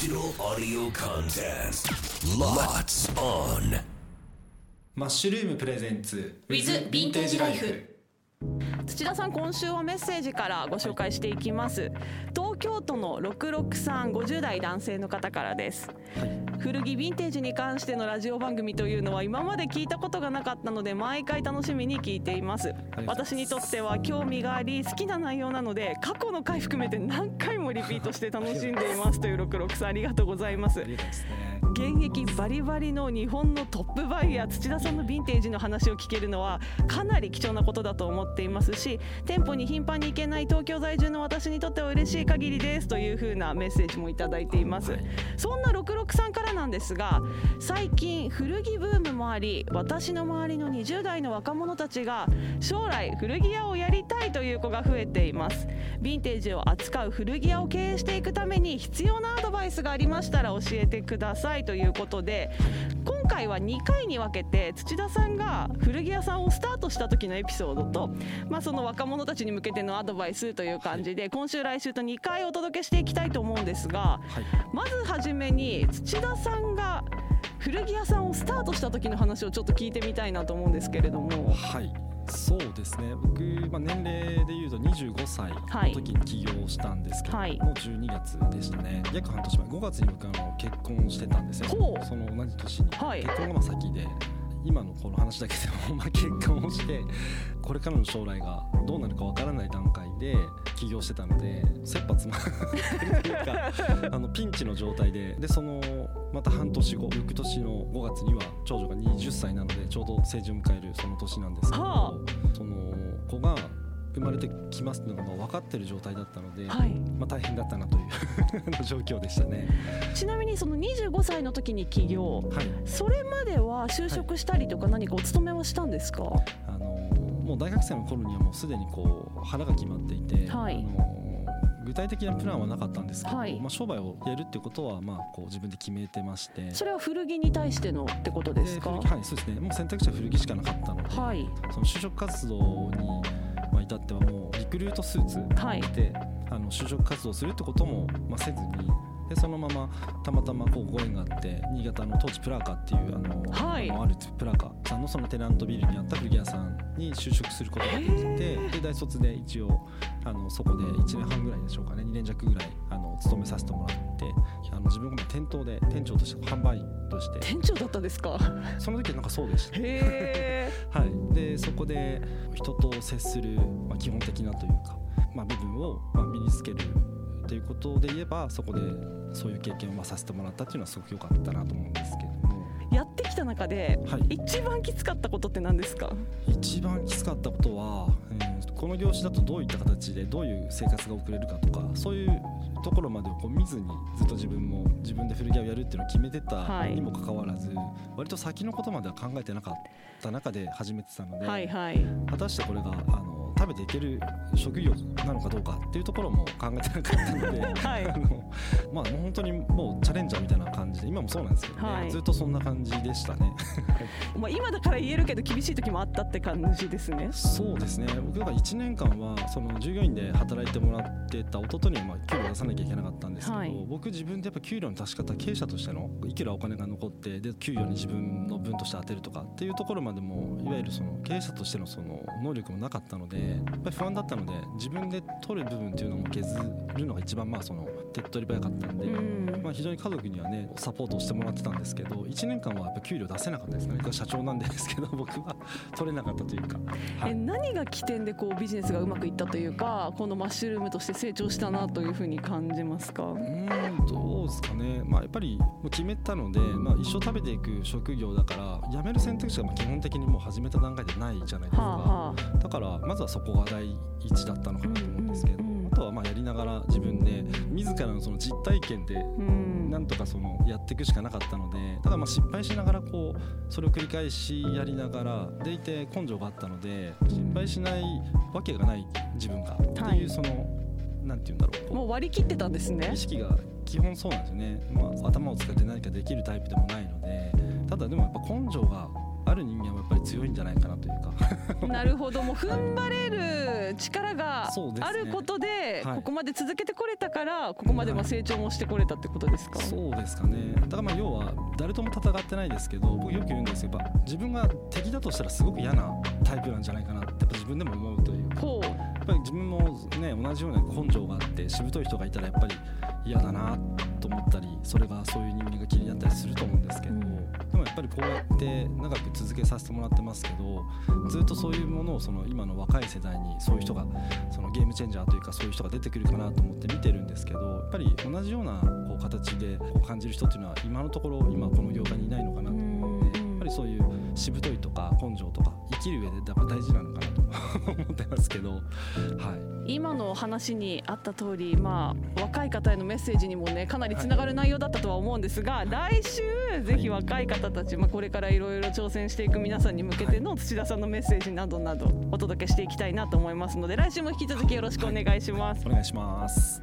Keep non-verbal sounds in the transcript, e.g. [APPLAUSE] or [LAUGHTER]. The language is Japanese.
Digital audio contest. Lots on. マッシュルームプレゼンツ With Vintage Life 土田さん今週はメッセージからご紹介していきます東京都の66350代男性の方からです、古着ヴィンテージに関してのラジオ番組というのは今まで聞いたことがなかったので毎回楽しみに聞いています。私にとっては興味があり好きな内容なので過去の回含めて何回もリピートして楽しんでいますという663ありがとうございます現役バリバリの日本のトップバイヤー土田さんのヴィンテージの話を聞けるのはかなり貴重なことだと思っていますし店舗に頻繁に行けない東京在住の私にとっては嬉しい限りですというふうなメッセージもいただいています、はい。そんな66さんからなんですが最近古着ブームもあり私の周りの20代の若者たちが将来古着屋をやりたいという子が増えています。ヴィンテージを扱う古着屋を経営していくために必要なアドバイスがありましたら教えてくださいということで今回は2回に分けて土田さんが古着屋さんをスタートした時のエピソードと、まあ、その若者たちに向けてのアドバイスという感じで今週来週と2回お届けしていきたいと思うんですがはいまずはじめに土田さんが古着屋さんをスタートした時の話をちょっと聞いてみたいなと思うんですけれども。はいそうですね。僕、まあ、年齢でいうと25歳の時に起業したんですけども、はい12月でしたね。約半年前。5月に僕あの結婚してたんですよ。その同じ年に、はい。結婚がまあ先で今のこの話だけでもまあ結婚をしてこれからの将来がどうなるかわからない段階で起業してたので切羽詰まるというか [LAUGHS] あのピンチの状態ででそのまた半年後翌年の5月には長女が20歳なのでちょうど成人を迎えるその年なんですけど、はその子が生まれてきますっていうのがまあ分かってる状態だったので、はい、まあ、大変だったなという [LAUGHS] 状況でしたね。ちなみにその25歳の時に起業はい。それまでは就職したりとか何かお勤めはしたんですか、あのもう大学生の頃にはもうすでにこう腹が決まっていて、はい。あの具体的なプランはなかったんですけど、はい。まあ、商売をやるっていうことはまあこう自分で決めてまして。それは古着に対してのってことですか？はいそうですね。もう選択肢は古着しかなかったので、はい。その就職活動にまあ至ってはもうリクルートスーツはい。であの就職活動するってことも、まあ、せずにでそのままたまたまこうご縁があって新潟の当時プラーカっていうあの、はい。あるプラーカさんのそのテナントビルにあった古着屋さんに就職することができてで大卒で一応あのそこで1年半ぐらいでしょうかね2年弱ぐらいあの勤めさせてもらってあの自分が店頭で店長として販売として [LAUGHS] 店長だったんですか？その時はなんかそうでしたはい、でそこで人と接する、まあ、基本的なというか、まあ、部分を、まあ、身につけるということで言えばそこでそういう経験をまあさせてもらったっていうのはすごく良かったなと思うんですけれどた中ではい、一番きつかったことって何ですか？一番きつかったことは、うんこの業種だとどういった形でどういう生活が送れるかとかそういうところまでをこう見ずにずっと自分も自分で古着屋をやるっていうのを決めてたはい。にもかかわらず、割と先のことまでは考えてなかった中で始めてたので。はいはい。果たしてこれがあの食べていける職業なのかどうかっていうところも考えてなかったので、[LAUGHS] はい。あのまあ本当にもうチャレンジャーみたいな感じで今もそうなんですけどね、はい。ずっとそんな感じでしたね。[LAUGHS] まあ、今だから言えるけど厳しい時もあったって感じですね。そうですね。僕が1年間はその従業員で働いてもらってた弟にはまあ給料出さなきゃいけなかったんですけど、はい。僕自分でやっぱ給料の出し方経営者としてのいくらお金が残ってで給与に自分の分として当てるとかっていうところまでもいわゆるその経営者としてのその能力もなかったのでやっぱり不安だったので自分で取る部分っていうのも削るのが一番まあその手っ取り早かったんで。うん。まあ、非常に家族にはねサポートをしてもらってたんですけど1年間はやっぱ給料出せなかったですね。社長なんですけど [LAUGHS] 僕は取れなかったというか、はい。え何が起点でこうビジネスがうまくいったというかこのマッシュルームとして成長したなというふうに感じますか？うーんどうですかね、まあ、やっぱりもう決めたので、まあ、一生食べていく職業だから辞める選択肢がまあ基本的にもう始めた段階でないじゃないですか、はあはあ。だからまずはそこが第一だったのかなと思うんですけど、あとはまあやりながら自分で自らのその実体験でうん。なんとかそのやっていくしかなかったのでただまあ失敗しながらこうそれを繰り返しやりながらでいて根性があったので失敗しないわけがない自分がってはいいうその、なんて言うんだろうもう割り切ってたんですね。意識が基本そうなんですよね、まあ、頭を使って何かできるタイプでもないのでただでもやっぱ根性があある人間はやっぱり強いんじゃないかなというか。[LAUGHS] [LAUGHS] なるほど。もう踏ん張れる力があることではい。ここまで続けてこれたからここまでも成長もしてこれたってことですか、そうですかね。だからまあ要は誰とも戦ってないですけど僕よく言うんですけどやっぱ自分が敵だとしたらすごく嫌なタイプなんじゃないかなってやっぱ自分でも思うという。かやっぱり自分もね同じような根性があってしぶとい人がいたらやっぱり嫌だなと思ったりそれがそういう人間が気になったりすると思うんですけど、うんでもやっぱりこうやって長く続けさせてもらってますけどずっとそういうものをその今の若い世代にそういう人がそのゲームチェンジャーというかそういう人が出てくるかなと思って見てるんですけどやっぱり同じようなこう形でこう感じる人っていうのは今のところ今この業界にいないのかなと。りそういうしぶといとか根性とか生きる上でやっぱ大事なのかなと思ってますけどはい。今の話にあった通りまあ若い方へのメッセージにもねかなりつながる内容だったとは思うんですが、来週ぜひ若い方たち、まあ、これからいろいろ挑戦していく皆さんに向けての土田さんのメッセージなどなどお届けしていきたいなと思いますので来週も引き続きよろしくお願いします。お願いします。